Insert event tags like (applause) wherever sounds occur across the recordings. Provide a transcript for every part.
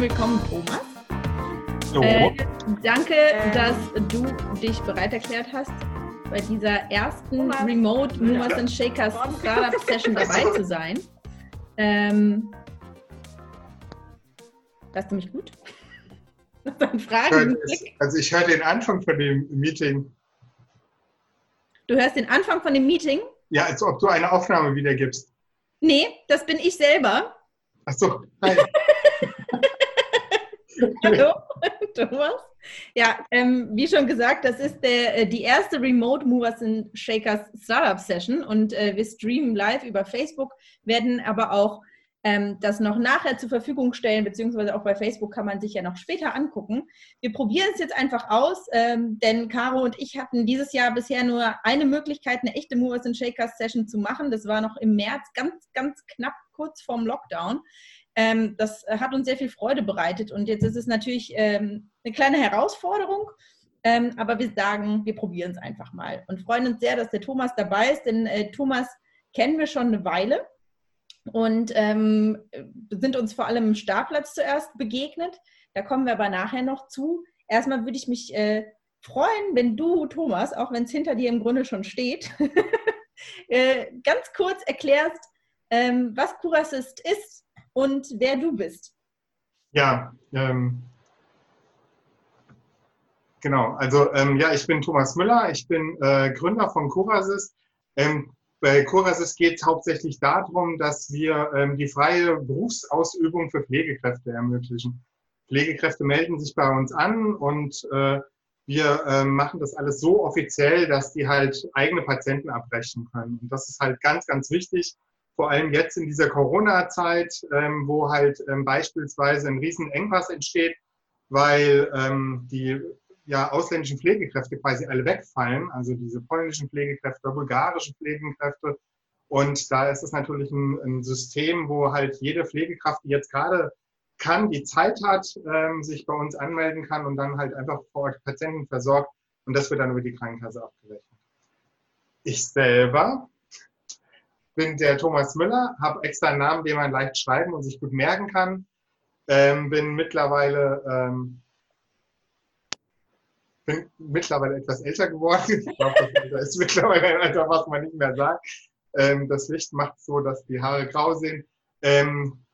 Willkommen, Thomas. Äh, danke, dass du dich bereit erklärt hast, bei dieser ersten Remote Movers and Shakers Startup Session dabei zu sein. Ähm, hörst du mich gut? (laughs) Fragen? Also ich höre den Anfang von dem Meeting. Du hörst den Anfang von dem Meeting? Ja, als ob du eine Aufnahme wiedergibst. Nee, das bin ich selber. Ach so, hi. (laughs) (laughs) Hallo, Thomas. Ja, ähm, wie schon gesagt, das ist der, äh, die erste Remote Movers and Shakers Startup Session und äh, wir streamen live über Facebook, werden aber auch ähm, das noch nachher zur Verfügung stellen, beziehungsweise auch bei Facebook kann man sich ja noch später angucken. Wir probieren es jetzt einfach aus, ähm, denn Caro und ich hatten dieses Jahr bisher nur eine Möglichkeit, eine echte Movers and Shakers Session zu machen. Das war noch im März, ganz, ganz knapp kurz vorm Lockdown. Ähm, das hat uns sehr viel Freude bereitet und jetzt ist es natürlich ähm, eine kleine Herausforderung. Ähm, aber wir sagen, wir probieren es einfach mal und freuen uns sehr, dass der Thomas dabei ist, denn äh, Thomas kennen wir schon eine Weile und ähm, sind uns vor allem im Startplatz zuerst begegnet. Da kommen wir aber nachher noch zu. Erstmal würde ich mich äh, freuen, wenn du, Thomas, auch wenn es hinter dir im Grunde schon steht, (laughs) äh, ganz kurz erklärst, ähm, was Curassist ist und wer du bist. Ja, ähm, genau. Also ähm, ja, ich bin Thomas Müller, ich bin äh, Gründer von Curassist. Ähm, bei Curasis geht es hauptsächlich darum, dass wir ähm, die freie Berufsausübung für Pflegekräfte ermöglichen. Pflegekräfte melden sich bei uns an und äh, wir äh, machen das alles so offiziell, dass die halt eigene Patienten abrechnen können. Und das ist halt ganz, ganz wichtig, vor allem jetzt in dieser Corona-Zeit, ähm, wo halt ähm, beispielsweise ein Riesenengpass entsteht, weil ähm, die ja ausländischen Pflegekräfte quasi alle wegfallen, also diese polnischen Pflegekräfte, bulgarischen Pflegekräfte. Und da ist es natürlich ein, ein, System, wo halt jede Pflegekraft, die jetzt gerade kann, die Zeit hat, ähm, sich bei uns anmelden kann und dann halt einfach vor Ort Patienten versorgt und das wird dann über die Krankenkasse abgerechnet. Ich selber bin der Thomas Müller, habe extra einen Namen, den man leicht schreiben und sich gut merken kann. Ähm, bin mittlerweile ähm, bin mittlerweile etwas älter geworden. (laughs) Ich glaube, das ist mittlerweile ein Alter, was man nicht mehr sagt. Ähm, das Licht macht so, dass die Haare grau sind. Ähm,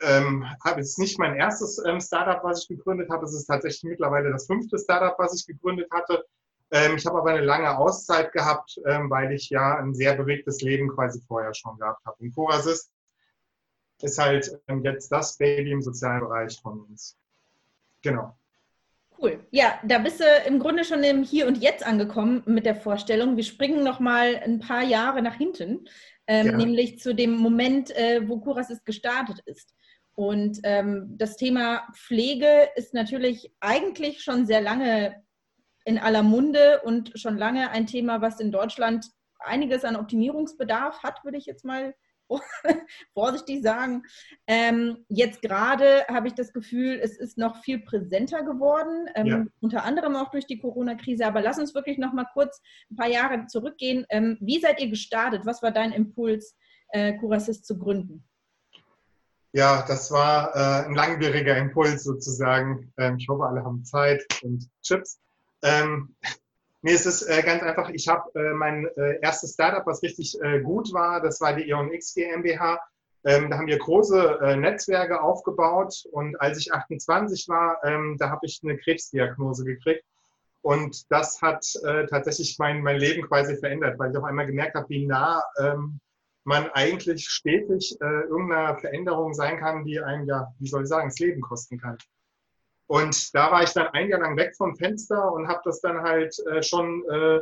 ähm, es ist nicht mein erstes ähm, Startup, was ich gegründet habe. Es ist tatsächlich mittlerweile das fünfte Startup, was ich gegründet hatte. Ähm, ich habe aber eine lange Auszeit gehabt, ähm, weil ich ja ein sehr bewegtes Leben quasi vorher schon gehabt habe. Und Corasis ist halt ähm, jetzt das Baby im sozialen Bereich von uns. Genau. Cool. Ja, da bist du im Grunde schon im Hier und Jetzt angekommen mit der Vorstellung. Wir springen noch mal ein paar Jahre nach hinten, ähm, nämlich zu dem Moment, äh, wo Curasis gestartet ist. Und ähm, das Thema Pflege ist natürlich eigentlich schon sehr lange in aller Munde und schon lange ein Thema, was in Deutschland einiges an Optimierungsbedarf hat, würde ich jetzt mal (laughs) vorsichtig sagen. Ähm, jetzt gerade habe ich das Gefühl, es ist noch viel präsenter geworden, ähm, ja. unter anderem auch durch die Corona-Krise. Aber lass uns wirklich noch mal kurz ein paar Jahre zurückgehen. Ähm, wie seid ihr gestartet? Was war dein Impuls, äh, Curassist zu gründen? Ja, das war äh, ein langwieriger Impuls sozusagen. Ähm, ich hoffe, alle haben Zeit und Chips. Ähm, es ist äh, ganz einfach, ich habe äh, mein äh, erstes Startup, was richtig äh, gut war, das war die EONX GmbH. Ähm, da haben wir große äh, Netzwerke aufgebaut und als ich 28 war, ähm, da habe ich eine Krebsdiagnose gekriegt. Und das hat äh, tatsächlich mein, mein Leben quasi verändert, weil ich auf einmal gemerkt habe, wie nah ähm, man eigentlich stetig irgendeiner Veränderung sein kann, die einem ja, wie soll ich sagen, das Leben kosten kann. Und da war ich dann ein Jahr lang weg vom Fenster und habe das dann halt äh, schon äh,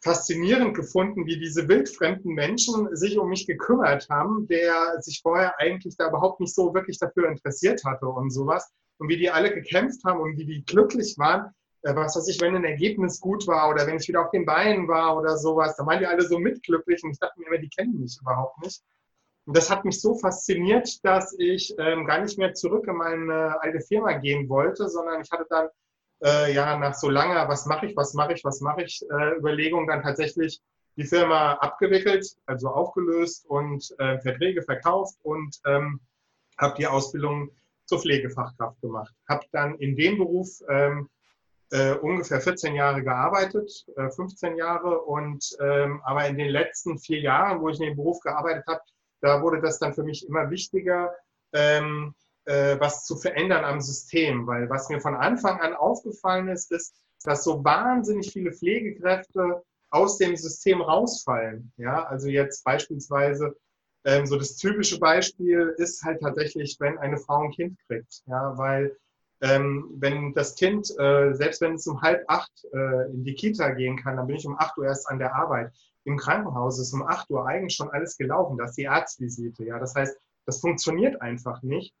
faszinierend gefunden, wie diese wildfremden Menschen sich um mich gekümmert haben, der sich vorher eigentlich da überhaupt nicht so wirklich dafür interessiert hatte und sowas. Und wie die alle gekämpft haben und wie die glücklich waren, äh, was weiß ich, wenn ein Ergebnis gut war oder wenn ich wieder auf den Beinen war oder sowas, da waren die alle so mitglücklich und ich dachte mir immer, die kennen mich überhaupt nicht. Und das hat mich so fasziniert, dass ich ähm, gar nicht mehr zurück in meine alte Firma gehen wollte, sondern ich hatte dann äh, ja nach so langer, was mache ich, was mache ich, was mache ich, äh, Überlegung dann tatsächlich die Firma abgewickelt, also aufgelöst und äh, Verträge verkauft und ähm, habe die Ausbildung zur Pflegefachkraft gemacht. Habe dann in dem Beruf ähm, äh, ungefähr 14 Jahre gearbeitet, äh, 15 Jahre. Und ähm, aber in den letzten vier Jahren, wo ich in dem Beruf gearbeitet habe, da wurde das dann für mich immer wichtiger, ähm, äh, was zu verändern am System. Weil was mir von Anfang an aufgefallen ist, ist, dass so wahnsinnig viele Pflegekräfte aus dem System rausfallen. Ja, also jetzt beispielsweise ähm, so das typische Beispiel ist halt tatsächlich, wenn eine Frau ein Kind kriegt. Ja, weil ähm, wenn das Kind, äh, selbst wenn es um halb acht äh, in die Kita gehen kann, dann bin ich um acht Uhr erst an der Arbeit. Im Krankenhaus ist um acht Uhr eigentlich schon alles gelaufen. Das ist die Arztvisite. Ja, das heißt, das funktioniert einfach nicht.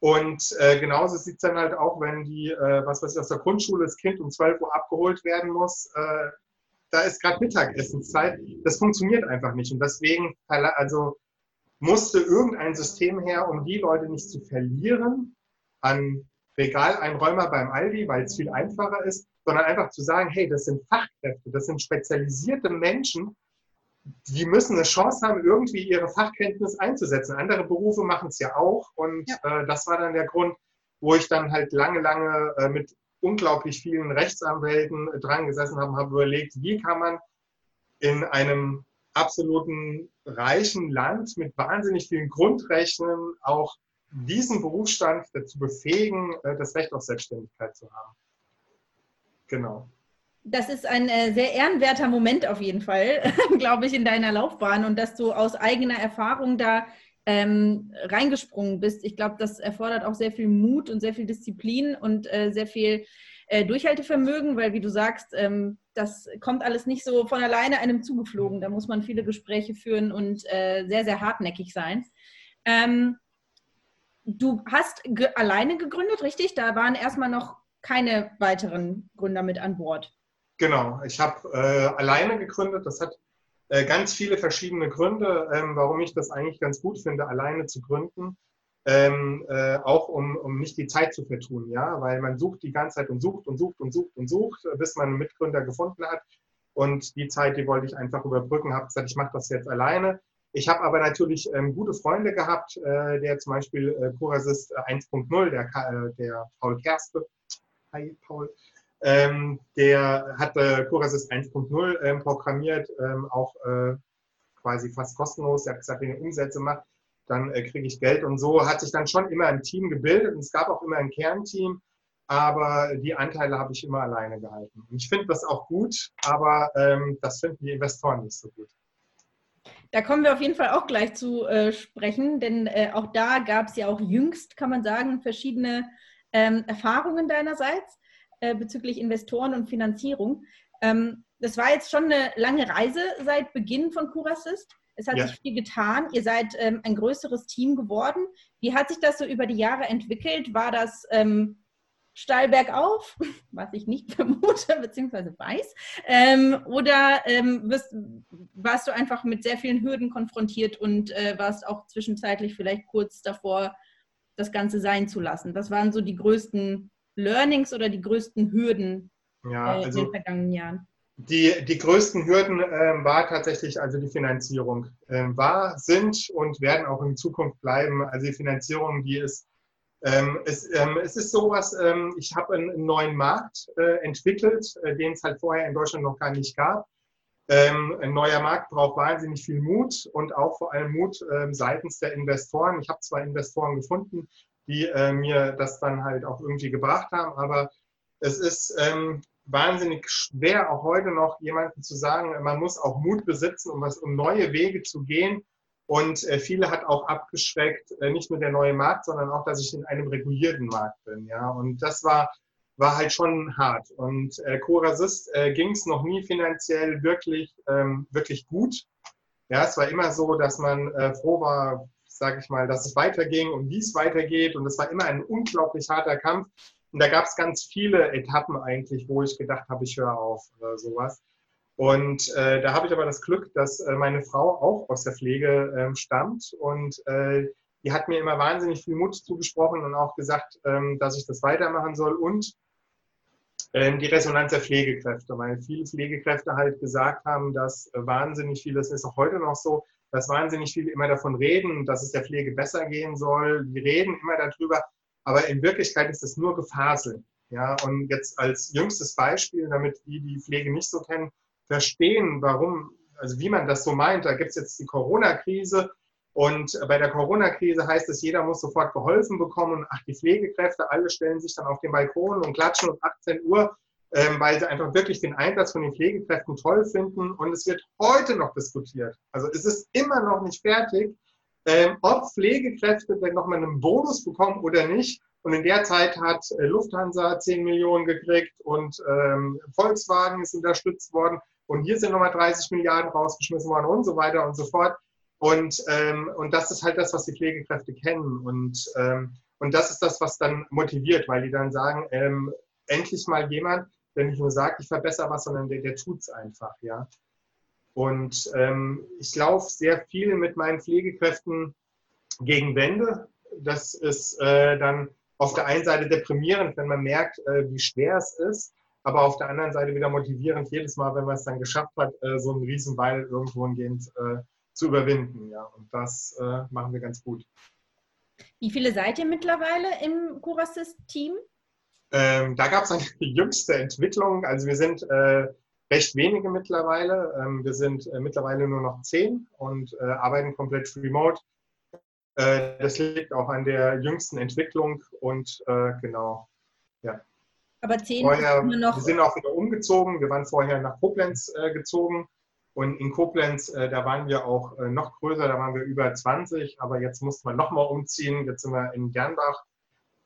Und äh, genauso sieht es dann halt auch, wenn die, äh, was weiß ich, aus der Grundschule das Kind um 12 Uhr abgeholt werden muss. Äh, da ist gerade Mittagessenszeit. Das funktioniert einfach nicht. Und deswegen, also musste irgendein System her, um die Leute nicht zu verlieren an Regaleinräumer beim Aldi, weil es viel einfacher ist, sondern einfach zu sagen, hey, das sind Fachkräfte, das sind spezialisierte Menschen, die müssen eine Chance haben, irgendwie ihre Fachkenntnis einzusetzen. Andere Berufe machen es ja auch und ja. äh, das war dann der Grund, wo ich dann halt lange, lange äh, mit unglaublich vielen Rechtsanwälten äh, dran gesessen habe, habe überlegt, wie kann man in einem absoluten reichen Land mit wahnsinnig vielen Grundrechten auch diesen Berufsstand dazu befähigen, äh, das Recht auf Selbstständigkeit zu haben. Genau. Das ist ein äh, sehr ehrenwerter Moment auf jeden Fall, (laughs) glaube ich, in deiner Laufbahn und dass du aus eigener Erfahrung da ähm, reingesprungen bist. Ich glaube, das erfordert auch sehr viel Mut und sehr viel Disziplin und äh, sehr viel äh, Durchhaltevermögen, weil, wie du sagst, ähm, das kommt alles nicht so von alleine einem zugeflogen. Da muss man viele Gespräche führen und äh, sehr, sehr hartnäckig sein. Ähm, du hast ge alleine gegründet, richtig? Da waren erstmal noch keine weiteren Gründer mit an Bord. Genau, ich habe äh, alleine gegründet. Das hat äh, ganz viele verschiedene Gründe, ähm, warum ich das eigentlich ganz gut finde, alleine zu gründen. Ähm, äh, auch um, um nicht die Zeit zu vertun, ja, weil man sucht die ganze Zeit und sucht und sucht und sucht und sucht, bis man einen Mitgründer gefunden hat. Und die Zeit, die wollte ich einfach überbrücken, habe gesagt, ich mache das jetzt alleine. Ich habe aber natürlich ähm, gute Freunde gehabt, äh, der zum Beispiel äh, Curassist 1.0, der, äh, der Paul Kerste, hi Paul, ähm, der hat äh, Curassist 1.0 ähm, programmiert, ähm, auch äh, quasi fast kostenlos. Er hat gesagt, wenn ihr Umsätze macht, dann äh, kriege ich Geld. Und so hat sich dann schon immer ein Team gebildet und es gab auch immer ein Kernteam, aber die Anteile habe ich immer alleine gehalten. Und ich finde das auch gut, aber ähm, das finden die Investoren nicht so gut. Da kommen wir auf jeden Fall auch gleich zu äh, sprechen, denn äh, auch da gab es ja auch jüngst, kann man sagen, verschiedene ähm, Erfahrungen deinerseits äh, bezüglich Investoren und Finanzierung. Ähm, das war jetzt schon eine lange Reise seit Beginn von Curassist. Es hat ja. sich viel getan. Ihr seid ähm, ein größeres Team geworden. Wie hat sich das so über die Jahre entwickelt? War das ähm, steil bergauf, (laughs) was ich nicht (laughs) vermute bzw. weiß, ähm, oder ähm, wirst, warst du einfach mit sehr vielen Hürden konfrontiert und äh, warst auch zwischenzeitlich vielleicht kurz davor, das Ganze sein zu lassen? Was waren so die größten Learnings oder die größten Hürden ja, äh, in also den vergangenen Jahren? Die, die größten Hürden äh, war tatsächlich also die Finanzierung. Äh, war, sind und werden auch in Zukunft bleiben. Also die Finanzierung, die ist ähm, es, ähm, es, ist sowas, ähm, ich habe einen, neuen Markt äh, entwickelt, äh, den es halt vorher in Deutschland noch gar nicht gab. Ähm, ein neuer Markt braucht wahnsinnig viel Mut und auch vor allem Mut ähm, seitens der Investoren. Ich habe zwei Investoren gefunden, die äh, mir das dann halt auch irgendwie gebracht haben, aber es ist ähm, wahnsinnig schwer, auch heute noch jemandem zu sagen, man muss auch Mut besitzen, um, was, um neue Wege zu gehen und äh, viele hat auch abgeschreckt, äh, nicht nur der neue Markt, sondern auch, dass ich in einem regulierten Markt bin. Ja, und das war, war halt schon hart. Und äh, Corasist äh, ging es noch nie finanziell wirklich, ähm, wirklich gut. Ja, es war immer so, dass man äh, froh war, sage ich mal, dass es weiterging und wie es weitergeht. Und es war immer ein unglaublich harter Kampf. Und da gab es ganz viele Etappen eigentlich, wo ich gedacht habe, ich höre auf oder sowas. Und äh, da habe ich aber das Glück, dass äh, meine Frau auch aus der Pflege äh, stammt und äh, die hat mir immer wahnsinnig viel Mut zugesprochen und auch gesagt, ähm, dass ich das weitermachen soll und ähm, die Resonanz der Pflegekräfte, weil viele Pflegekräfte halt gesagt haben, dass wahnsinnig viel, das ist auch heute noch so, dass wahnsinnig viele immer davon reden, dass es der Pflege besser gehen soll. Die reden immer darüber, aber in Wirklichkeit ist es nur Gefasel. Ja, und jetzt als jüngstes Beispiel, damit die die Pflege nicht so kennen, verstehen, warum, also wie man das so meint. Da gibt es jetzt die Corona-Krise und bei der Corona-Krise heißt es, jeder muss sofort geholfen bekommen. Und ach, die Pflegekräfte, alle stellen sich dann auf den Balkon und klatschen um 18 Uhr, ähm, weil sie einfach wirklich den Einsatz von den Pflegekräften toll finden. Und es wird heute noch diskutiert. Also es ist immer noch nicht fertig, ähm, ob Pflegekräfte denn nochmal einen Bonus bekommen oder nicht. Und in der Zeit hat äh, Lufthansa 10 Millionen gekriegt und ähm, Volkswagen ist unterstützt worden. Und hier sind nochmal 30 Milliarden rausgeschmissen worden und so weiter und so fort. Und, ähm, und das ist halt das, was die Pflegekräfte kennen. Und, ähm, und das ist das, was dann motiviert, weil die dann sagen, ähm, endlich mal jemand, der nicht nur sagt, ich verbessere was, sondern der, der tut es einfach, ja. Und ähm, ich laufe sehr viel mit meinen Pflegekräften gegen Wände. Das ist äh, dann auf der einen Seite deprimierend, wenn man merkt, äh, wie schwer es ist, aber auf der anderen Seite wieder motivierend, jedes Mal, wenn man es dann geschafft hat, äh, so einen Riesenball irgendwo hingehend äh, zu überwinden. Ja, und das machen wir ganz gut. Wie viele seid ihr mittlerweile im Curassist-Team? Ähm, da gab es eine jüngste Entwicklung. Also wir sind äh, recht wenige mittlerweile. Ähm, wir sind äh, mittlerweile nur noch zehn und äh, arbeiten komplett remote. Äh, das liegt auch an der jüngsten Entwicklung und äh, genau, ja. Aber zehn vorher, noch. Wir sind auch wieder umgezogen. Wir waren vorher nach Koblenz äh, gezogen und in Koblenz, äh, da waren wir auch äh, noch größer, da waren wir über 20, aber jetzt mussten wir nochmal umziehen. Jetzt sind wir in Gernbach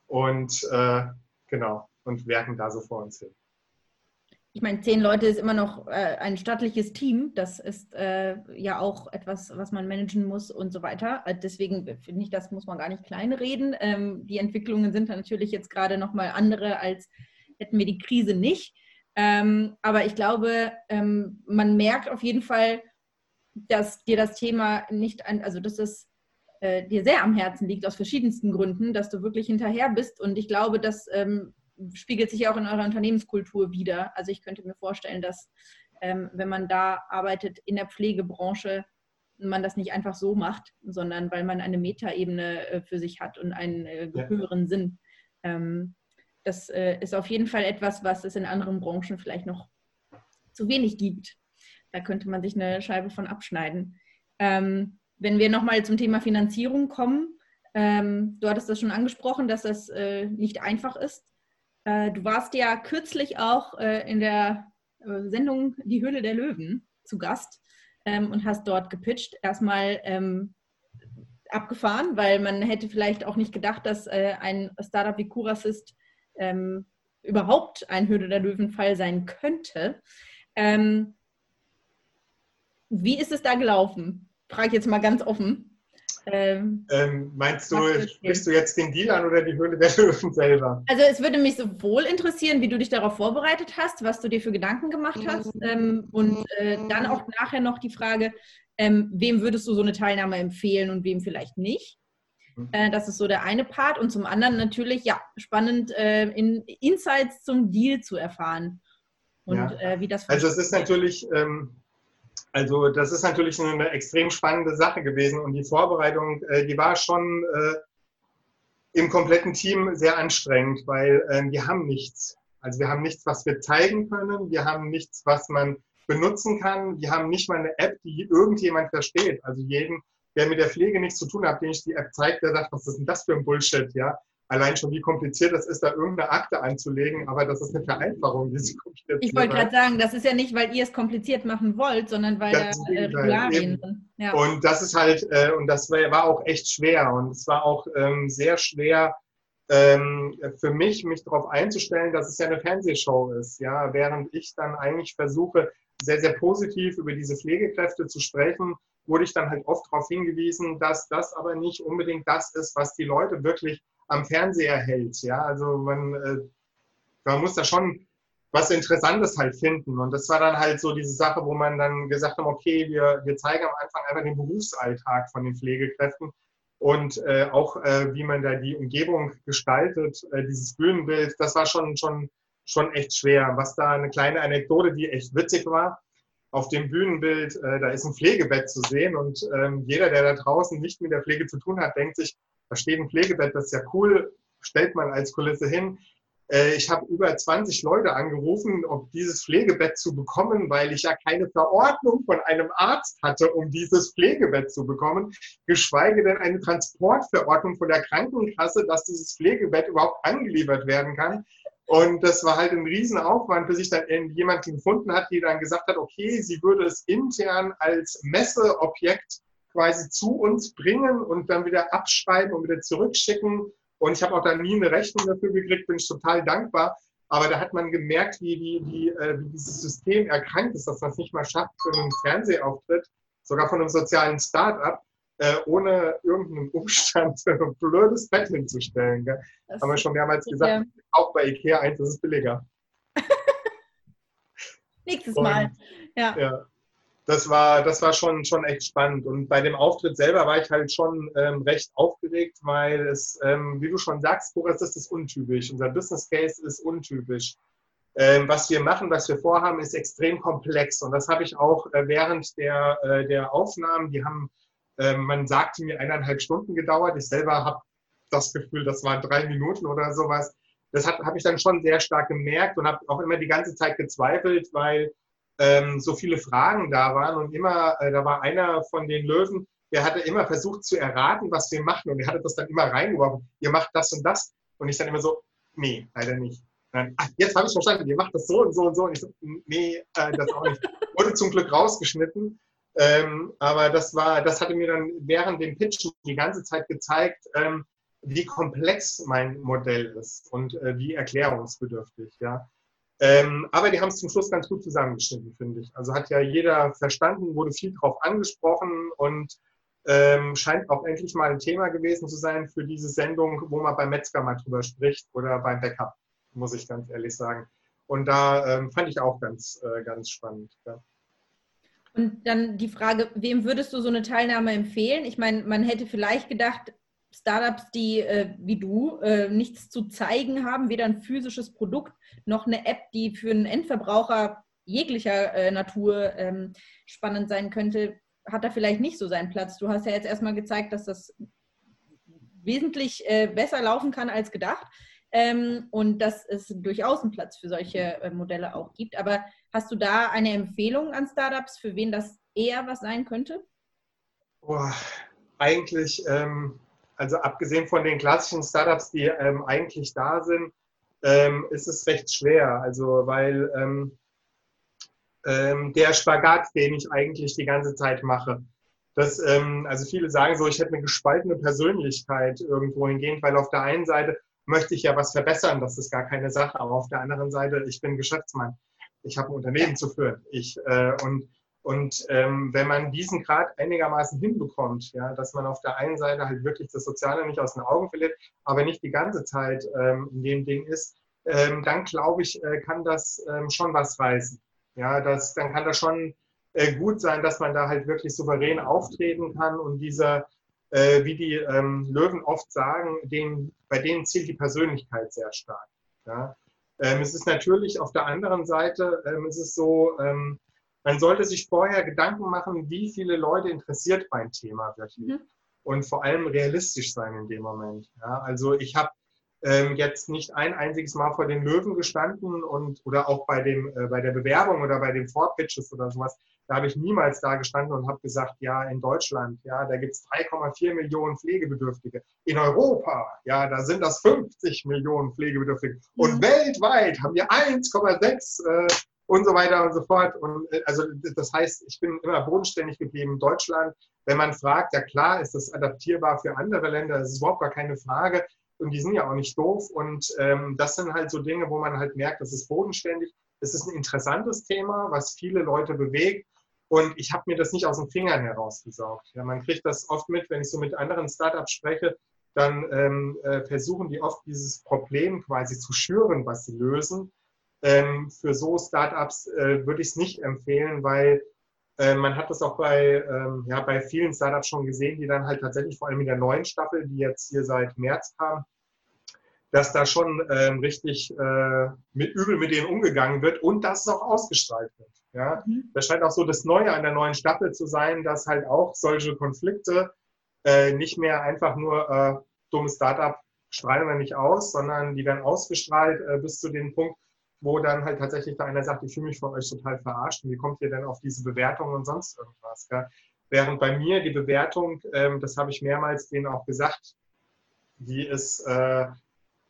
und äh, genau, und werken da so vor uns hin. Ich meine, zehn Leute ist immer noch äh, ein stattliches Team. Das ist äh, ja auch etwas, was man managen muss und so weiter. Äh, deswegen finde ich, das muss man gar nicht kleinreden. Ähm, die Entwicklungen sind natürlich jetzt gerade nochmal andere, als hätten wir die Krise nicht. Ähm, aber ich glaube, ähm, man merkt auf jeden Fall, dass dir das Thema nicht, an, also dass es äh, dir sehr am Herzen liegt aus verschiedensten Gründen, dass du wirklich hinterher bist. Und ich glaube, das ähm, spiegelt sich auch in eurer Unternehmenskultur wieder. Also ich könnte mir vorstellen, dass ähm, wenn man da arbeitet in der Pflegebranche, man das nicht einfach so macht, sondern weil man eine Metaebene äh, für sich hat und einen äh, höheren ja. Sinn. Ähm, das äh, ist auf jeden Fall etwas, was es in anderen Branchen vielleicht noch zu wenig gibt. Da könnte man sich eine Scheibe von abschneiden. Ähm, wenn wir nochmal zum Thema Finanzierung kommen, ähm, du hattest das schon angesprochen, dass das äh, nicht einfach ist. Äh, du warst ja kürzlich auch äh, in der äh, Sendung Die Höhle der Löwen zu Gast ähm, und hast dort gepitcht. Erstmal ähm, abgefahren, weil man hätte vielleicht auch nicht gedacht, dass ein Startup wie Curasist ähm, überhaupt ein Höhle der Löwen-Fall sein könnte. Wie ist es da gelaufen? Frage ich jetzt mal ganz offen. Ähm, ähm, meinst du, sprichst du jetzt den Deal an oder die Höhle der Löwen selber? Also es würde mich sowohl interessieren, wie du dich darauf vorbereitet hast, was du dir für Gedanken gemacht hast ähm, und äh, dann auch nachher noch die Frage, ähm, wem würdest du so eine Teilnahme empfehlen und wem vielleicht nicht? Mhm. Äh, das ist so der eine Part. Und zum anderen natürlich, ja, spannend, äh, in Insights zum Deal zu erfahren. Und ja. äh, wie das Also es ist natürlich, ähm, also das ist natürlich eine extrem spannende Sache gewesen. Und die Vorbereitung, äh, die war schon äh, im kompletten Team sehr anstrengend, weil ähm, wir haben nichts. Also wir haben nichts, was wir zeigen können. Wir haben nichts, was man benutzen kann. Wir haben nicht mal eine App, die irgendjemand versteht. Also jeden, der mit der Pflege nichts zu tun hat, den ich die App zeige, der sagt, was ist denn das für ein Bullshit, ja? Allein schon, wie kompliziert es ist, da irgendeine Akte anzulegen, aber das ist eine Vereinfachung, diese Ich wollte gerade sagen, das ist ja nicht, weil ihr es kompliziert machen wollt, sondern weil da äh, Regularien sind. Ja. Und das ist halt, äh, und das war auch echt schwer und es war auch ähm, sehr schwer, ähm, für mich, mich darauf einzustellen, dass es ja eine Fernsehshow ist, ja, während ich dann eigentlich versuche, sehr, sehr positiv über diese Pflegekräfte zu sprechen, wurde ich dann halt oft darauf hingewiesen, dass das aber nicht unbedingt das ist, was die Leute wirklich am Fernseher hält. Ja, also man, äh, man muss da schon was Interessantes halt finden. Und das war dann halt so diese Sache, wo man dann gesagt hat, okay, wir, wir zeigen am Anfang einfach den Berufsalltag von den Pflegekräften und äh, auch äh, wie man da die Umgebung gestaltet, äh, dieses Bühnenbild, das war schon, schon, schon echt schwer. Was da eine kleine Anekdote, die echt witzig war, auf dem Bühnenbild, äh, da ist ein Pflegebett zu sehen und ähm, jeder, der da draußen nicht mit der Pflege zu tun hat, denkt sich, da ein Pflegebett, das ist ja cool, stellt man als Kulisse hin. Äh, ich habe über 20 Leute angerufen, um dieses Pflegebett zu bekommen, weil ich ja keine Verordnung von einem Arzt hatte, um dieses Pflegebett zu bekommen, geschweige denn eine Transportverordnung von der Krankenkasse, dass dieses Pflegebett überhaupt angeliefert werden kann. Und das war halt ein Riesenaufwand, bis ich dann jemanden gefunden hat, die dann gesagt hat, okay, sie würde es intern als Messeobjekt quasi zu uns bringen und dann wieder abschreiben und wieder zurückschicken. Und ich habe auch da nie eine Rechnung dafür gekriegt, bin ich total dankbar. Aber da hat man gemerkt, wie, wie, wie, äh, wie dieses System erkrankt ist, dass man es nicht mal schafft für einen Fernsehauftritt, sogar von einem sozialen Start-up, äh, ohne irgendeinen Umstand (laughs) ein blödes Bett hinzustellen. Gell? Haben wir schon mehrmals gesagt, ja. auch bei Ikea eins ist es billiger. (laughs) Nächstes Mal. Und, ja. ja das war, das war schon, schon echt spannend. Und bei dem Auftritt selber war ich halt schon ähm, recht aufgeregt, weil es, ähm, wie du schon sagst, Boris, das ist untypisch. Unser Business Case ist untypisch. Ähm, was wir machen, was wir vorhaben, ist extrem komplex. Und das habe ich auch äh, während der, äh, der Aufnahmen, die haben, äh, man sagte mir, eineinhalb Stunden gedauert. Ich selber habe das Gefühl, das waren drei Minuten oder sowas. Das habe ich dann schon sehr stark gemerkt und habe auch immer die ganze Zeit gezweifelt, weil ähm, so viele Fragen da waren und immer, äh, da war einer von den Löwen, der hatte immer versucht zu erraten, was wir machen und er hatte das dann immer reingeworfen, ihr macht das und das und ich dann immer so, nee, leider nicht. Dann, ach, jetzt habe ich verstanden, ihr macht das so und so und so und ich so, nee, äh, das auch nicht. (laughs) Wurde zum Glück rausgeschnitten, ähm, aber das war, das hatte mir dann während dem Pitchen die ganze Zeit gezeigt, ähm, wie komplex mein Modell ist und äh, wie erklärungsbedürftig, ja. Ähm, aber die haben es zum Schluss ganz gut zusammengeschnitten, finde ich. Also hat ja jeder verstanden, wurde viel drauf angesprochen und ähm, scheint auch endlich mal ein Thema gewesen zu sein für diese Sendung, wo man beim Metzger mal drüber spricht oder beim Bäcker, muss ich ganz ehrlich sagen. Und da ähm, fand ich auch ganz, äh, ganz spannend. Ja. Und dann die Frage, wem würdest du so eine Teilnahme empfehlen? Ich meine, man hätte vielleicht gedacht, Startups, die äh, wie du äh, nichts zu zeigen haben, weder ein physisches Produkt noch eine App, die für einen Endverbraucher jeglicher äh, Natur ähm, spannend sein könnte, hat da vielleicht nicht so seinen Platz. Du hast ja jetzt erstmal gezeigt, dass das wesentlich äh, besser laufen kann als gedacht ähm, und dass es durchaus einen Platz für solche äh, Modelle auch gibt. Aber hast du da eine Empfehlung an Startups, für wen das eher was sein könnte? Boah, eigentlich ähm, also abgesehen von den klassischen Startups, die ähm, eigentlich da sind, ähm, ist es recht schwer. Also weil ähm, ähm der Spagat, den ich eigentlich die ganze Zeit mache, das, ähm, also viele sagen so, ich hätte eine gespaltene Persönlichkeit irgendwo hingehend, weil auf der einen Seite möchte ich ja was verbessern, das ist gar keine Sache, aber auf der anderen Seite, ich bin Geschäftsmann. Ich habe ein Unternehmen zu führen. Ich, äh, und und ähm, wenn man diesen Grad einigermaßen hinbekommt, ja, dass man auf der einen Seite halt wirklich das Soziale nicht aus den Augen verliert, aber nicht die ganze Zeit ähm, in dem Ding ist, ähm, dann glaube ich, äh, kann das ähm, schon was reißen. Ja, das, dann kann das schon äh, gut sein, dass man da halt wirklich souverän auftreten kann und dieser, äh, wie die ähm, Löwen oft sagen, denen, bei denen zählt die Persönlichkeit sehr stark. Ja. Ähm, es ist natürlich auf der anderen Seite, ähm, es ist so, ähm, man sollte sich vorher Gedanken machen, wie viele Leute interessiert mein Thema wirklich. Mhm. Und vor allem realistisch sein in dem Moment. Ja, also ich habe ähm, jetzt nicht ein einziges Mal vor den Löwen gestanden und oder auch bei dem äh, bei der Bewerbung oder bei den Vorpitches oder sowas. Da habe ich niemals da gestanden und habe gesagt, ja, in Deutschland, ja, da gibt es 3,4 Millionen Pflegebedürftige. In Europa, ja, da sind das 50 Millionen Pflegebedürftige. Und mhm. weltweit haben wir 1,6 äh, und so weiter und so fort. Und äh, also das heißt, ich bin immer bodenständig geblieben in Deutschland. Wenn man fragt, ja klar, ist das adaptierbar für andere Länder, das ist überhaupt gar keine Frage. Und die sind ja auch nicht doof. Und ähm, das sind halt so Dinge, wo man halt merkt, das ist bodenständig. Es ist ein interessantes Thema, was viele Leute bewegt. Und ich habe mir das nicht aus den Fingern herausgesaugt. Ja, man kriegt das oft mit, wenn ich so mit anderen Startups spreche, dann ähm, äh, versuchen die oft dieses Problem quasi zu schüren, was sie lösen. Ähm, für so Startups äh, würde ich es nicht empfehlen, weil äh, man hat das auch bei, ähm, ja, bei vielen Startups schon gesehen, die dann halt tatsächlich vor allem in der neuen Staffel, die jetzt hier seit März kam, dass da schon ähm, richtig äh, mit übel mit denen umgegangen wird und dass es auch ausgestrahlt wird. Ja? Mhm. Das scheint auch so das Neue an der neuen Staffel zu sein, dass halt auch solche Konflikte äh, nicht mehr einfach nur äh, dummes Startup strahlen wir nicht aus, sondern die werden ausgestrahlt äh, bis zu dem Punkt, wo dann halt tatsächlich da einer sagt, ich fühle mich von euch total verarscht und wie kommt ihr denn auf diese Bewertung und sonst irgendwas. Gell? Während bei mir die Bewertung, ähm, das habe ich mehrmals denen auch gesagt, die ist äh,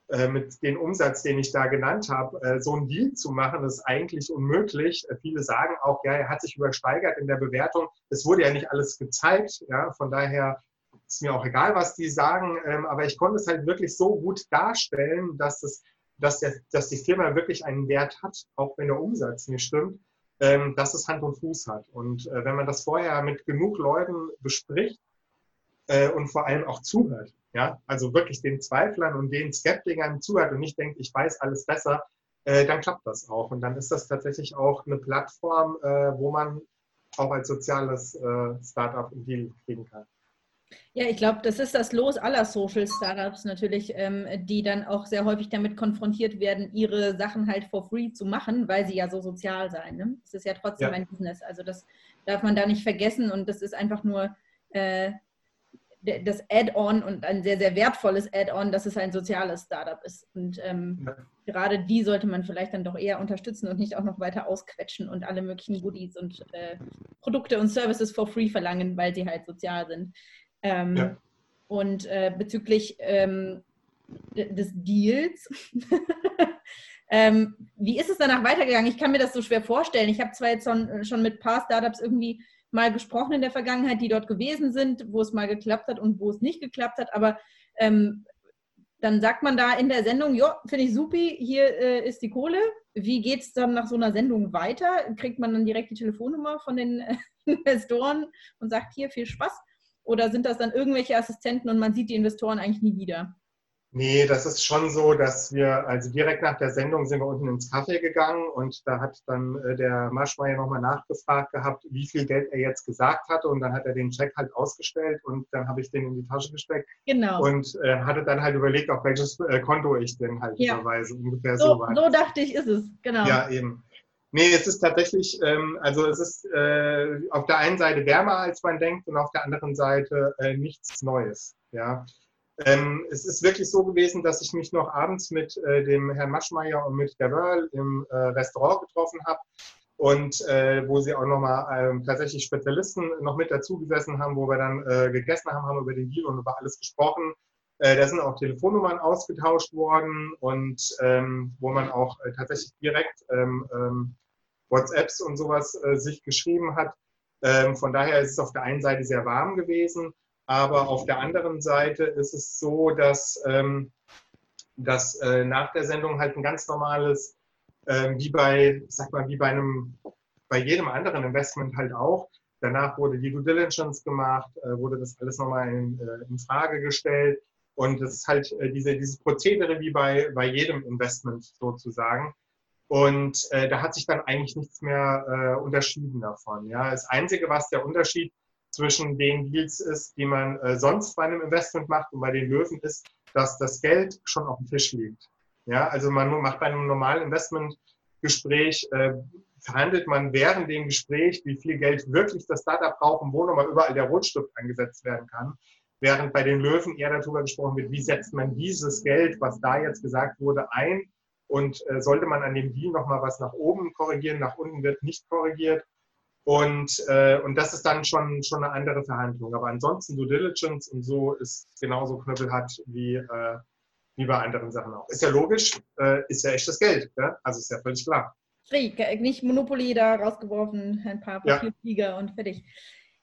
äh, mit dem Umsatz, den ich da genannt habe, äh, so ein Deal zu machen, ist eigentlich unmöglich. Äh, viele sagen auch, ja, er hat sich übersteigert in der Bewertung. Es wurde ja nicht alles gezeigt. Ja, von daher ist mir auch egal, was die sagen. Ähm, aber ich konnte es halt wirklich so gut darstellen, dass es dass, der, dass die Firma wirklich einen Wert hat, auch wenn der Umsatz nicht stimmt, ähm, dass es Hand und Fuß hat. Und äh, wenn man das vorher mit genug Leuten bespricht äh, und vor allem auch zuhört, ja, also wirklich den Zweiflern und den Skeptikern zuhört und nicht denkt, ich weiß alles besser, äh, dann klappt das auch. Und dann ist das tatsächlich auch eine Plattform, äh, wo man auch als soziales äh, Startup einen Deal kriegen kann. Ja, ich glaube, das ist das Los aller Social Startups natürlich, ähm, die dann auch sehr häufig damit konfrontiert werden, ihre Sachen halt for free zu machen, weil sie ja so sozial sein. Ne? Das ist ja trotzdem ja. ein Business. Also das darf man da nicht vergessen und das ist einfach nur äh, das Add-on und ein sehr, sehr wertvolles Add-on, dass es ein soziales Startup ist. Und ähm, ja. gerade die sollte man vielleicht dann doch eher unterstützen und nicht auch noch weiter ausquetschen und alle möglichen Goodies und äh, Produkte und Services for free verlangen, weil sie halt sozial sind. Ähm, ja. Und äh, bezüglich ähm, des Deals, (laughs) ähm, wie ist es danach weitergegangen? Ich kann mir das so schwer vorstellen. Ich habe zwar jetzt schon, schon mit ein paar Startups irgendwie mal gesprochen in der Vergangenheit, die dort gewesen sind, wo es mal geklappt hat und wo es nicht geklappt hat, aber ähm, dann sagt man da in der Sendung, ja, finde ich supi, hier äh, ist die Kohle. Wie geht es dann nach so einer Sendung weiter? Kriegt man dann direkt die Telefonnummer von den äh, (laughs) Investoren und sagt, hier viel Spaß? Oder sind das dann irgendwelche Assistenten und man sieht die Investoren eigentlich nie wieder? Nee, das ist schon so, dass wir, also direkt nach der Sendung sind wir unten ins Café gegangen und da hat dann äh, der Maschmeyer nochmal nachgefragt gehabt, wie viel Geld er jetzt gesagt hatte und dann hat er den Check halt ausgestellt und dann habe ich den in die Tasche gesteckt. Genau. Und äh, hatte dann halt überlegt, auf welches äh, Konto ich denn halt ja. überweise. Ungefähr so, so, so dachte ich, ist es, genau. Ja, eben. Nee, es ist tatsächlich, ähm, also es ist äh, auf der einen Seite wärmer, als man denkt, und auf der anderen Seite äh, nichts Neues. Ja. Ähm, es ist wirklich so gewesen, dass ich mich noch abends mit äh, dem Herrn Maschmeyer und mit der Wörl im äh, Restaurant getroffen habe und äh, wo sie auch nochmal ähm, tatsächlich Spezialisten noch mit dazu gesessen haben, wo wir dann äh, gegessen haben, haben über den Deal und über alles gesprochen. da sind auch Telefonnummern ausgetauscht worden und ähm, wo man auch tatsächlich direkt ähm, ähm, WhatsApps und sowas äh, sich geschrieben hat. Ähm, von daher ist es auf der einen Seite sehr warm gewesen, aber auf der anderen Seite ist es so, dass, ähm, dass äh, nach der Sendung halt ein ganz normales, äh, wie bei, sag mal, wie bei einem, bei jedem anderen Investment halt auch. Danach wurde die Due Diligence gemacht, äh, wurde das alles nochmal in, äh, in Frage gestellt. Und es ist halt äh, diese, dieses Prozedere wie bei, bei jedem Investment sozusagen. Und äh, da hat sich dann eigentlich nichts mehr äh, unterschieden davon. Ja. Das Einzige, was der Unterschied zwischen den Deals ist, die man äh, sonst bei einem Investment macht und bei den Löwen ist, dass das Geld schon auf dem Tisch liegt. Ja, also man macht bei einem normalen Investmentgespräch, äh, verhandelt man während dem Gespräch, wie viel Geld wirklich das Startup braucht und wo nochmal überall der Rotstift eingesetzt werden kann. Während bei den Löwen eher darüber gesprochen wird, wie setzt man dieses Geld, was da jetzt gesagt wurde, ein und äh, sollte man an dem Deal nochmal was nach oben korrigieren, nach unten wird nicht korrigiert. Und, äh, und das ist dann schon, schon eine andere Verhandlung. Aber ansonsten Due Diligence und so ist genauso knüppelhart wie, äh, wie bei anderen Sachen auch. Ist ja logisch, äh, ist ja echtes Geld. Ja? Also ist ja völlig klar. Schräg, nicht Monopoly da rausgeworfen, ein paar Papierflieger ja. und fertig.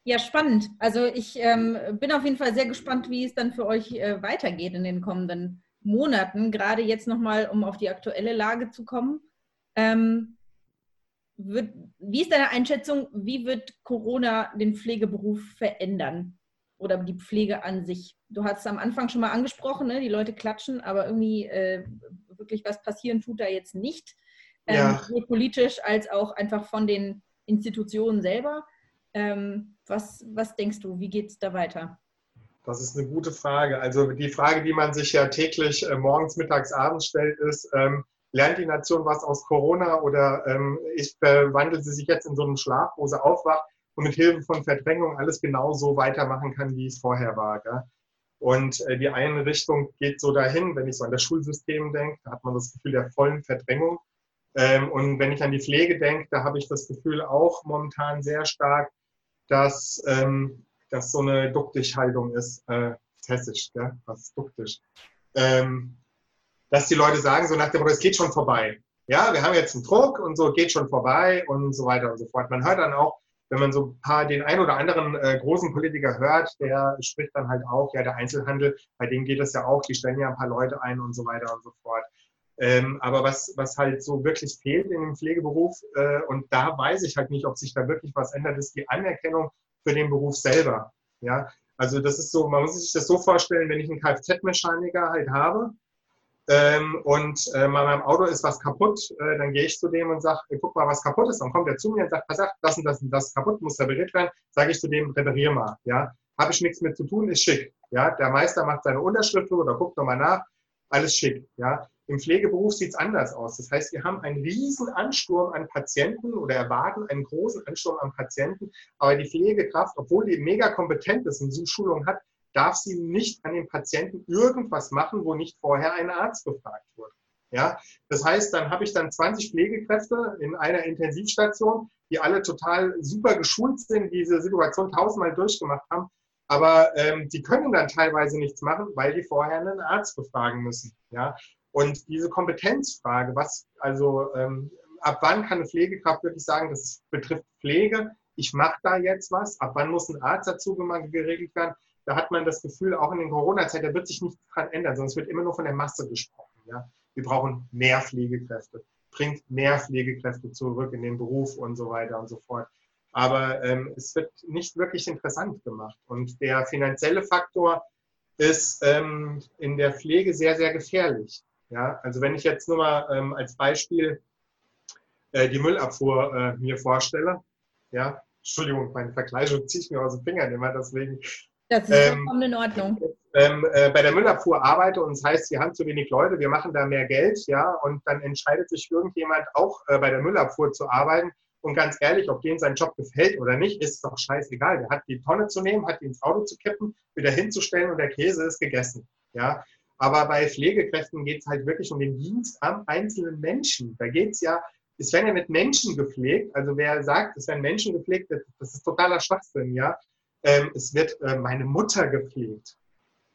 Ja, spannend. Also ich ähm, bin auf jeden Fall sehr gespannt, wie es dann für euch äh, weitergeht in den kommenden Monaten, gerade jetzt nochmal, um auf die aktuelle Lage zu kommen. Ähm, wird, wie ist deine Einschätzung, wie wird Corona den Pflegeberuf verändern oder die Pflege an sich? Du hast es am Anfang schon mal angesprochen, ne? die Leute klatschen, aber irgendwie äh, wirklich was passieren tut da jetzt nicht. Ähm, ja. Sowohl politisch als auch einfach von den Institutionen selber. Ähm, was, was denkst du, wie geht es da weiter? Das ist eine gute Frage. Also die Frage, die man sich ja täglich äh, morgens, mittags, abends stellt, ist, ähm, lernt die Nation was aus Corona oder ähm, ich verwandelt sie sich jetzt in so einen Schlaf, wo sie aufwacht und mit Hilfe von Verdrängung alles genau so weitermachen kann, wie es vorher war. Gell? Und äh, die eine Richtung geht so dahin, wenn ich so an das Schulsystem denke, da hat man das Gefühl der vollen Verdrängung. Ähm, und wenn ich an die Pflege denke, da habe ich das Gefühl auch momentan sehr stark, dass ähm, das so eine Duktisch-Haltung ist. Äh, hessisch, gell? was duktisch? Ähm, dass die Leute sagen, so nach dem Motto, es geht schon vorbei. Ja, wir haben jetzt einen Druck und so geht schon vorbei und so weiter und so fort. Man hört dann auch, wenn man so ein paar den ein oder anderen äh, großen Politiker hört, der spricht dann halt auch, ja, der Einzelhandel, bei dem geht es ja auch, die stellen ja ein paar Leute ein und so weiter und so fort. Ähm, aber was, was halt so wirklich fehlt in dem Pflegeberuf, äh, und da weiß ich halt nicht, ob sich da wirklich was ändert, ist die Anerkennung für den Beruf selber. Ja, also das ist so, man muss sich das so vorstellen, wenn ich einen Kfz-Mechaniker halt habe, ähm, und äh, meinem Auto ist was kaputt, äh, dann gehe ich zu dem und sage, guck mal, was kaputt ist. Dann kommt er zu mir und sagt, pass auf, das und das und das kaputt, muss repariert werden. Sage ich zu dem, reparier mal. Ja, habe ich nichts mit zu tun, ist schick. Ja, der Meister macht seine Unterschrift oder guckt nochmal nach, alles schick. Ja, im Pflegeberuf sieht es anders aus. Das heißt, wir haben einen riesen Ansturm an Patienten oder erwarten einen großen Ansturm an Patienten. Aber die Pflegekraft, obwohl die mega kompetent ist und so Schulung hat, darf sie nicht an den Patienten irgendwas machen, wo nicht vorher ein Arzt befragt wurde. Ja, das heißt, dann habe ich dann 20 Pflegekräfte in einer Intensivstation, die alle total super geschult sind, diese Situation tausendmal durchgemacht haben, aber ähm, die können dann teilweise nichts machen, weil die vorher einen Arzt befragen müssen. Ja, und diese Kompetenzfrage, was also ähm, ab wann kann eine Pflegekraft wirklich sagen, das betrifft Pflege, ich mache da jetzt was, ab wann muss ein Arzt dazu geregelt werden, da hat man das Gefühl, auch in den Corona-Zeit, da wird sich nichts dran ändern, es wird immer nur von der Masse gesprochen. Ja? Wir brauchen mehr Pflegekräfte, bringt mehr Pflegekräfte zurück in den Beruf und so weiter und so fort. Aber ähm, es wird nicht wirklich interessant gemacht. Und der finanzielle Faktor ist ähm, in der Pflege sehr, sehr gefährlich. Ja? Also wenn ich jetzt nur mal ähm, als Beispiel äh, die Müllabfuhr äh, mir vorstelle, ja, Entschuldigung, meine Vergleichung ziehe ich mir aus den Fingern immer, deswegen das ist ähm, vollkommen in Ordnung. Ähm, äh, bei der Müllabfuhr arbeite und es das heißt, wir haben zu wenig Leute, wir machen da mehr Geld, ja, und dann entscheidet sich irgendjemand auch äh, bei der Müllabfuhr zu arbeiten. Und ganz ehrlich, ob dem sein Job gefällt oder nicht, ist doch scheißegal. Der hat die Tonne zu nehmen, hat die ins Auto zu kippen, wieder hinzustellen und der Käse ist gegessen. Ja, aber bei Pflegekräften geht es halt wirklich um den Dienst am einzelnen Menschen. Da geht es ja, es werden ja mit Menschen gepflegt. Also wer sagt, es werden Menschen gepflegt, das ist totaler Schwachsinn, ja ähm, es wird äh, meine Mutter gepflegt,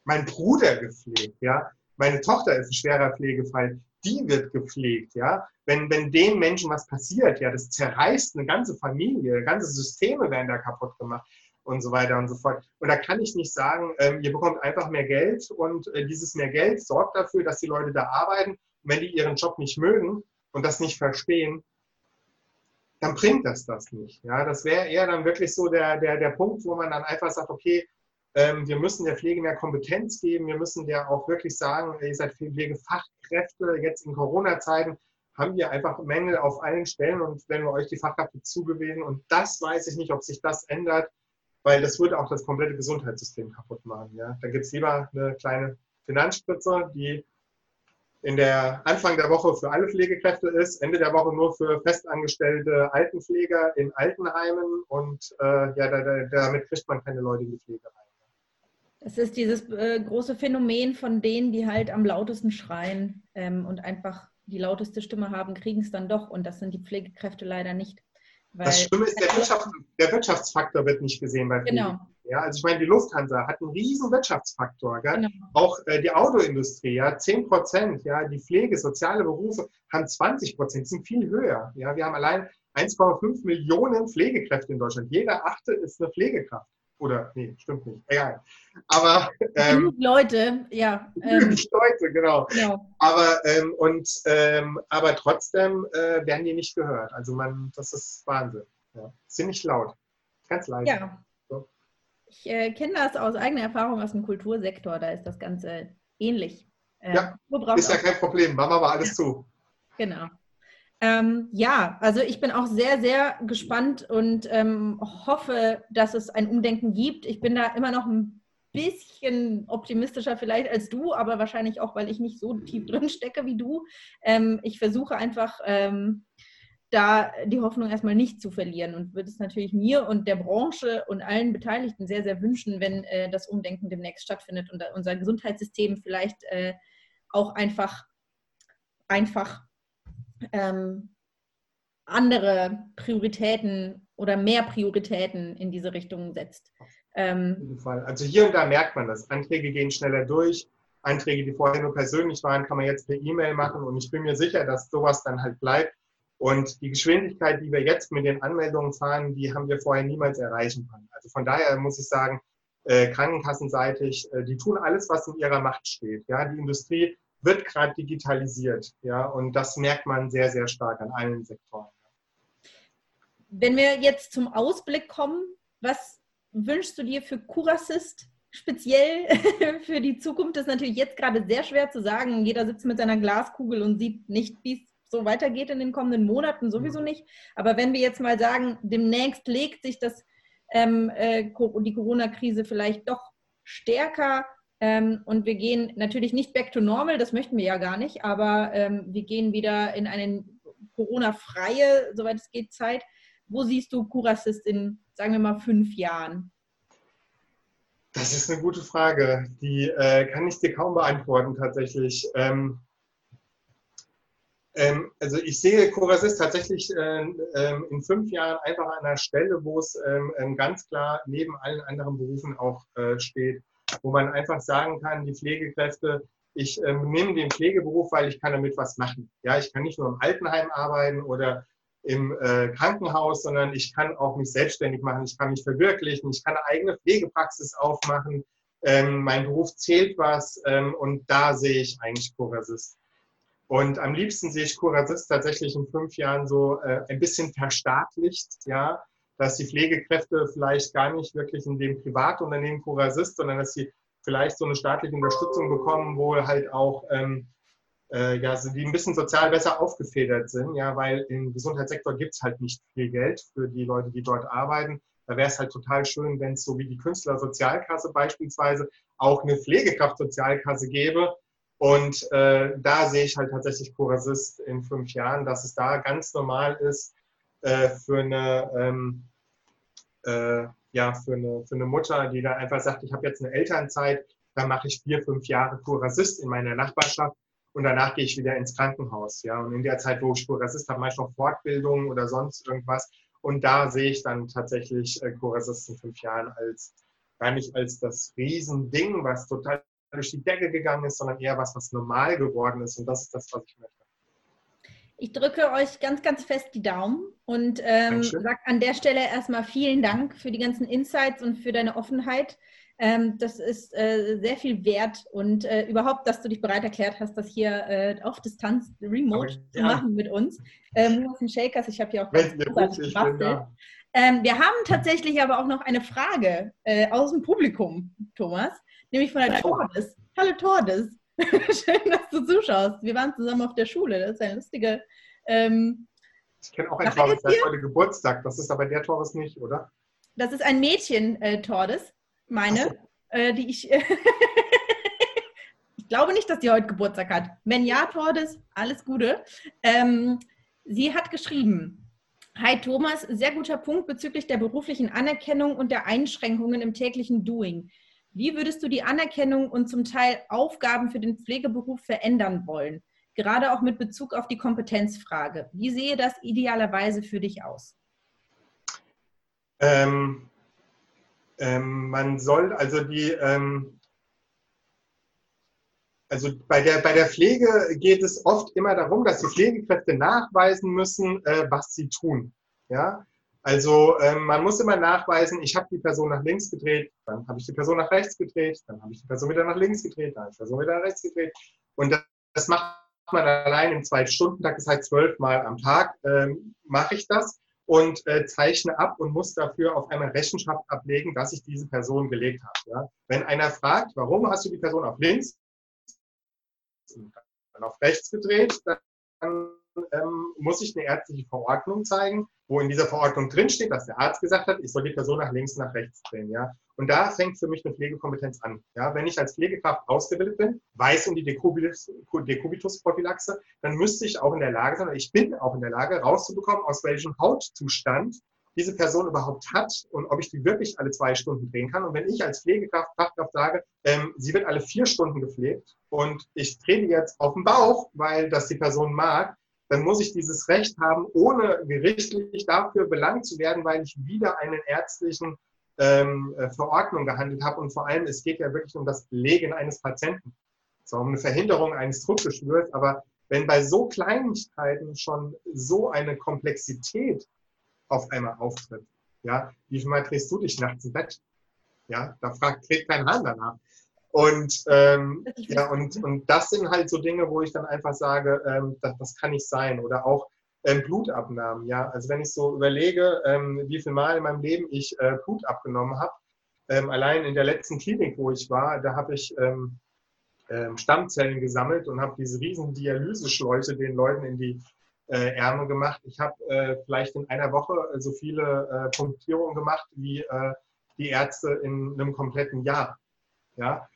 mein Bruder gepflegt, ja, meine Tochter ist ein schwerer Pflegefall, die wird gepflegt, ja. Wenn, wenn den Menschen was passiert, ja, das zerreißt eine ganze Familie, ganze Systeme werden da kaputt gemacht und so weiter und so fort. Und da kann ich nicht sagen, ähm, ihr bekommt einfach mehr Geld und äh, dieses mehr Geld sorgt dafür, dass die Leute da arbeiten. Und wenn die ihren Job nicht mögen und das nicht verstehen, dann bringt das das nicht. Ja, das wäre eher dann wirklich so der, der, der Punkt, wo man dann einfach sagt, okay, ähm, wir müssen der Pflege mehr Kompetenz geben, wir müssen der auch wirklich sagen, ihr seid Pflegefachkräfte, jetzt in Corona-Zeiten haben wir einfach Mängel auf allen Stellen und wenn wir euch die Fachkräfte zugewiesen und das weiß ich nicht, ob sich das ändert, weil das würde auch das komplette Gesundheitssystem kaputt machen. Ja? Da gibt es lieber eine kleine Finanzspritze, die in der Anfang der Woche für alle Pflegekräfte ist, Ende der Woche nur für festangestellte Altenpfleger in Altenheimen und äh, ja, da, da, damit kriegt man keine Leute in die Pflege rein. Es ist dieses äh, große Phänomen von denen, die halt am lautesten schreien ähm, und einfach die lauteste Stimme haben, kriegen es dann doch und das sind die Pflegekräfte leider nicht. Das Schlimme ist, der, Wirtschaft, der, Wirtschaftsfaktor wird nicht gesehen bei Pflege. Genau. Ja, also ich meine, die Lufthansa hat einen riesen Wirtschaftsfaktor. Genau. Auch äh, die Autoindustrie, ja, 10 Prozent, ja, die Pflege, soziale Berufe haben 20 Prozent, sind viel höher. Ja, wir haben allein 1,5 Millionen Pflegekräfte in Deutschland. Jeder achte ist eine Pflegekraft. Oder, nee, stimmt nicht. Egal. Aber. (laughs) Ähm, Leute, ja. Ähm, Leute, genau. genau. Aber, ähm, und, ähm, aber trotzdem äh, werden die nicht gehört. Also, man, das ist Wahnsinn. Ja. Ziemlich laut. Ganz leise. Ja. Ich äh, kenne das aus eigener Erfahrung aus dem Kultursektor, da ist das Ganze ähnlich. Äh, ja, ist ja kein Problem, machen wir mal alles zu. Genau. Ähm, ja, also ich bin auch sehr, sehr gespannt und ähm, hoffe, dass es ein Umdenken gibt. Ich bin da immer noch ein bisschen optimistischer vielleicht als du, aber wahrscheinlich auch, weil ich nicht so tief (laughs) drin stecke wie du. Ähm, ich versuche einfach ähm, da die Hoffnung erstmal nicht zu verlieren und würde es natürlich mir und der Branche und allen Beteiligten sehr, sehr wünschen, wenn äh, das Umdenken demnächst stattfindet und unser Gesundheitssystem vielleicht äh, auch einfach, einfach ähm, andere Prioritäten oder mehr Prioritäten in diese Richtung setzt. Ähm, also hier und da merkt man das. Anträge gehen schneller durch. Anträge, die vorher nur persönlich waren, kann man jetzt per E-Mail machen. Und ich bin mir sicher, dass sowas dann halt bleibt. Und die Geschwindigkeit, die wir jetzt mit den Anmeldungen fahren, die haben wir vorher niemals erreichen können. Also von daher muss ich sagen, äh, krankenkassenseitig, äh, die tun alles, was in ihrer Macht steht. Ja, die Industrie wird gerade digitalisiert. Ja, und das merkt man sehr, sehr stark an allen Sektoren. Wenn wir jetzt zum Ausblick kommen, was wünschst du dir für Curassist speziell (laughs) für die Zukunft? Das ist natürlich jetzt gerade sehr schwer zu sagen. Jeder sitzt mit seiner Glaskugel und sieht nicht, wie es so weitergeht in den kommenden Monaten, sowieso nicht. Aber wenn wir jetzt mal sagen, demnächst legt sich das, ähm, äh, die Corona-Krise vielleicht doch stärker ähm, und wir gehen natürlich nicht back to normal, das möchten wir ja gar nicht, aber ähm, wir gehen wieder in eine Corona-freie, soweit es geht, Zeit. Wo siehst du Curassist in, sagen wir mal, fünf Jahren? Das ist eine gute Frage. Die äh, kann ich dir kaum beantworten tatsächlich. Ähm, ähm, also ich sehe Curassist tatsächlich äh, äh, in fünf Jahren einfach an einer Stelle, wo es ähm, ähm, ganz klar neben allen anderen Berufen auch äh, steht, wo man einfach sagen kann, die Pflegekräfte, ich ähm, nehme den Pflegeberuf, weil ich kann damit was machen. Ja, ich kann nicht nur im Altenheim arbeiten oder im äh, Krankenhaus, sondern ich kann auch mich selbstständig machen, ich kann mich verwirklichen, ich kann eine eigene Pflegepraxis aufmachen, ähm, mein Beruf zählt was ähm, und da sehe ich eigentlich Curassist. Und am liebsten sehe ich Curassist tatsächlich in fünf Jahren so äh, ein bisschen verstaatlicht, ja, dass die Pflegekräfte vielleicht gar nicht wirklich in dem Privatunternehmen Curassist, sondern dass sie vielleicht so eine staatliche Unterstützung bekommen, wo halt auch ähm, äh, ja, die ein bisschen sozial besser aufgefedert sind, ja, weil im Gesundheitssektor gibt es halt nicht viel Geld für die Leute, die dort arbeiten. Da wäre es halt total schön, wenn es so wie die Künstlersozialkasse beispielsweise auch eine Pflegekraftsozialkasse gäbe. Und äh, da sehe ich halt tatsächlich Curassist in fünf Jahren, dass es da ganz normal ist äh, für eine ähm, äh, ja, für eine, für eine Mutter, die da einfach sagt, ich habe jetzt eine Elternzeit, da mache ich vier, fünf Jahre Curassist in meiner Nachbarschaft und danach gehe ich wieder ins Krankenhaus. Ja, und in der Zeit, wo ich Spurassist habe, mache ich noch Fortbildungen oder sonst irgendwas. Und da sehe ich dann tatsächlich äh, Chorassist in fünf Jahren als gar nicht als das Riesending, was total durch die Decke gegangen ist, sondern eher was, was normal geworden ist. Und das ist das, was ich möchte. Ich drücke euch ganz, ganz fest die Daumen und ähm, sage an der Stelle erstmal vielen Dank für die ganzen Insights und für deine Offenheit. Ähm, das ist äh, sehr viel wert und äh, überhaupt, dass du dich bereit erklärt hast, das hier äh, auf Distanz, remote ja. zu machen mit uns. Ähm, Shakers, ich habe hier auch ganz großartig gebastelt. Ähm, wir haben tatsächlich aber auch noch eine Frage äh, aus dem Publikum, Thomas, nämlich von der Tordes. Hallo Tordes, (laughs) schön, dass du zuschaust. Wir waren zusammen auf der Schule, das ist eine lustige... Ähm, ich kenne auch einen Tordes, der hat heute Geburtstag, das ist aber der Tordes nicht, oder? Das ist ein Mädchen, äh, Tordes meine, so. äh, die ich. (laughs) ich glaube nicht, dass sie heute Geburtstag hat. Wenn ja, Tordes, alles Gute. Ähm, sie hat geschrieben. Hi Thomas, sehr guter Punkt bezüglich der beruflichen Anerkennung und der Einschränkungen im täglichen Doing. Wie würdest du die Anerkennung und zum Teil Aufgaben für den Pflegeberuf verändern wollen? Gerade auch mit Bezug auf die Kompetenzfrage. Wie sehe das idealerweise für dich aus? Ähm, ähm, man soll also die, ähm, also bei der, bei der Pflege geht es oft immer darum, dass die Pflegekräfte nachweisen müssen, äh, was sie tun. Ja? Also ähm, man muss immer nachweisen, ich habe die Person nach links gedreht, dann habe ich die Person nach rechts gedreht, dann habe ich die Person wieder nach links gedreht, dann habe ich die Person wieder nach rechts gedreht. Und das, das macht man allein im Zwei-Stunden-Tag, das heißt zwölfmal am Tag, ähm, mache ich das und äh, zeichne ab und muss dafür auf einmal Rechenschaft ablegen, dass ich diese Person gelegt habe. Ja? Wenn einer fragt, warum hast du die Person auf links und dann auf rechts gedreht, dann ähm, muss ich eine ärztliche Verordnung zeigen, wo in dieser Verordnung drinsteht, dass der Arzt gesagt hat, ich soll die Person nach links, nach rechts drehen. Ja? Und da fängt für mich eine Pflegekompetenz an. Ja? Wenn ich als Pflegekraft ausgebildet bin, weiß um die Dekubitusprophylaxe, dann müsste ich auch in der Lage sein, ich bin auch in der Lage, rauszubekommen, aus welchem Hautzustand diese Person überhaupt hat und ob ich die wirklich alle zwei Stunden drehen kann. Und wenn ich als Pflegekraft, Fachkraft sage, ähm, sie wird alle vier Stunden gepflegt und ich drehe jetzt auf den Bauch, weil das die Person mag, dann muss ich dieses Recht haben, ohne gerichtlich dafür belangt zu werden, weil ich wieder einen ärztlichen ähm, äh, Verordnung gehandelt habe. Und vor allem, es geht ja wirklich um das Belegen eines Patienten. So um eine Verhinderung eines Druckgeschwürs. Aber wenn bei so Kleinigkeiten schon so eine Komplexität auf einmal auftritt, ja, wie viel Mal drehst du dich nachts im Bett? Ja, da fragt, kriegt kein Hahn danach. Und, ähm, (laughs) ja, und, und das sind halt so Dinge, wo ich dann einfach sage, ähm, das, das kann nicht sein. Oder auch ähm, Blutabnahmen. Ja, also wenn ich so überlege, ähm, wie viel Mal in meinem Leben ich äh, Blut abgenommen habe, ähm, allein in der letzten Klinik, wo ich war, da habe ich ähm, Stammzellen gesammelt und habe diese riesen Dialyseschläuche den Leuten in die äh, Ärmel gemacht. Ich habe äh, vielleicht in einer Woche so viele äh, Punktierungen gemacht wie äh, die Ärzte in einem kompletten Jahr. Ja,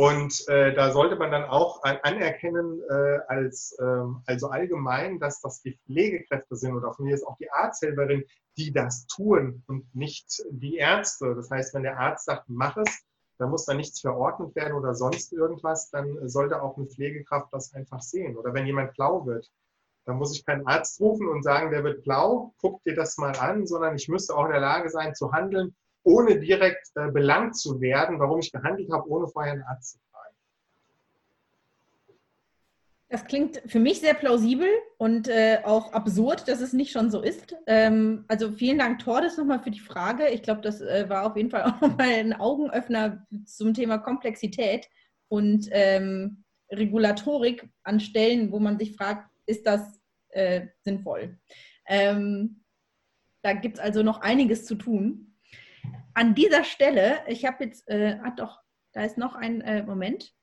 und äh, da sollte man dann auch anerkennen, äh, als, äh, also allgemein, dass das die Pflegekräfte sind oder von mir ist auch die Arzthelferin, die das tun und nicht die Ärzte. Das heißt, wenn der Arzt sagt, mach es, dann muss da nichts verordnet werden oder sonst irgendwas, dann sollte auch eine Pflegekraft das einfach sehen. Oder wenn jemand blau wird, dann muss ich keinen Arzt rufen und sagen, der wird blau, guck dir das mal an, sondern ich müsste auch in der Lage sein zu handeln ohne direkt äh, belangt zu werden, warum ich gehandelt habe, ohne vorher einen Arzt zu fragen. Das klingt für mich sehr plausibel und äh, auch absurd, dass es nicht schon so ist. Ähm, also vielen Dank, Tordes, nochmal für die Frage. Ich glaube, das äh, war auf jeden Fall (laughs) auch nochmal ein Augenöffner zum Thema Komplexität und ähm, Regulatorik an Stellen, wo man sich fragt, ist das äh, sinnvoll? Ähm, da gibt es also noch einiges zu tun an dieser Stelle, ich habe jetzt, äh, ah doch, da ist noch ein äh, Moment.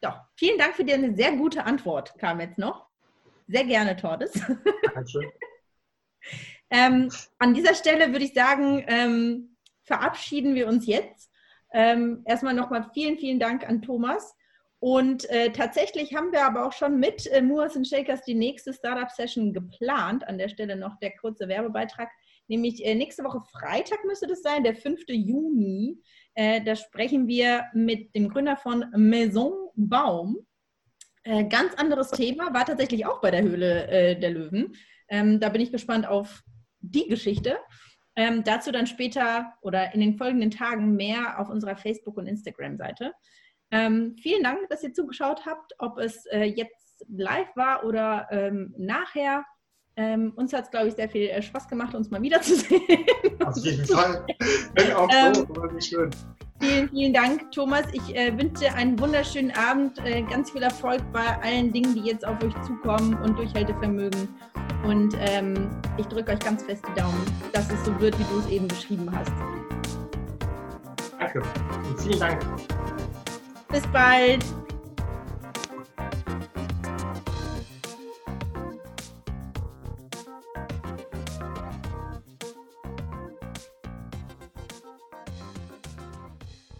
Doch, vielen Dank für deine sehr gute Antwort, kam jetzt noch. Sehr gerne, Tordes. (laughs) Dankeschön. ähm, an dieser Stelle würde ich sagen, ähm, verabschieden wir uns jetzt. Ähm, erstmal nochmal vielen, vielen Dank an Thomas. Und äh, tatsächlich haben wir aber auch schon mit äh, Moors Shakers die nächste Startup-Session geplant. An der Stelle noch der kurze Werbebeitrag nämlich äh, nächste Woche Freitag müsste das sein, der 5. Juni. Äh, da sprechen wir mit dem Gründer von Maison Baum. Äh, ganz anderes Thema, war tatsächlich auch bei der Höhle der Löwen. Ähm, da bin ich gespannt auf die Geschichte. Ähm, dazu dann später oder in den folgenden Tagen mehr auf unserer Facebook- und Instagram-Seite. Ähm, vielen Dank, dass ihr zugeschaut habt, ob es äh, jetzt live war oder ähm, nachher. Ähm, uns hat es, glaube ich, sehr viel äh, Spaß gemacht, uns mal wiederzusehen. Auf jeden Fall. Bin auch ähm, so, war schön. Vielen, vielen Dank, Thomas. Ich äh, wünsche einen wunderschönen Abend, äh, ganz viel Erfolg bei allen Dingen, die jetzt auf euch zukommen und Durchhaltevermögen. Und ähm, ich drücke euch ganz fest die Daumen, dass es so wird, wie du es eben beschrieben hast. Danke und vielen Dank. Bis bald.